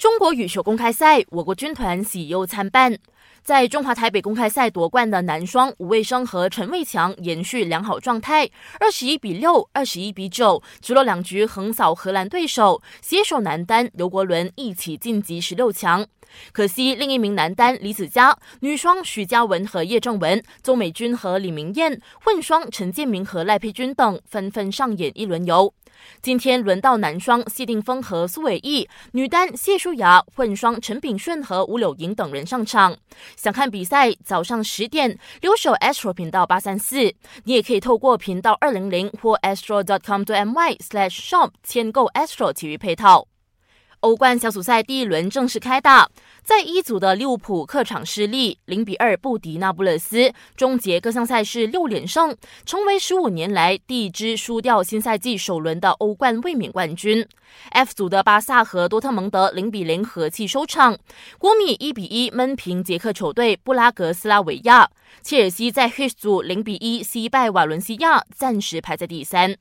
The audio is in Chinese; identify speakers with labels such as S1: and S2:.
S1: 中国羽球公开赛，我国军团喜忧参半。在中华台北公开赛夺冠的男双吴卫生和陈卫强延续良好状态，二十一比六、二十一比九，直落两局横扫荷兰对手，携手男单刘国伦一起晋级十六强。可惜另一名男单李子嘉、女双许嘉文和叶正文、邹美君和李明艳、混双陈建明和赖佩君等纷纷上演一轮游。今天轮到男双谢定峰和苏伟毅，女单谢淑雅、混双陈炳顺和吴柳莹等人上场。想看比赛，早上十点留守 Astro 频道八三四，你也可以透过频道二零零或 astro.com.my/shop 签购 Astro 体育配套。欧冠小组赛第一轮正式开打，在一组的利物浦客场失利，零比二不敌那不勒斯，终结各项赛事六连胜，成为十五年来第一支输掉新赛季首轮的欧冠卫冕冠军。F 组的巴萨和多特蒙德零比零和气收场，国米一比一闷平捷克球队布拉格斯拉维亚，切尔西在 H 组零比一惜败瓦伦西亚，暂时排在第三。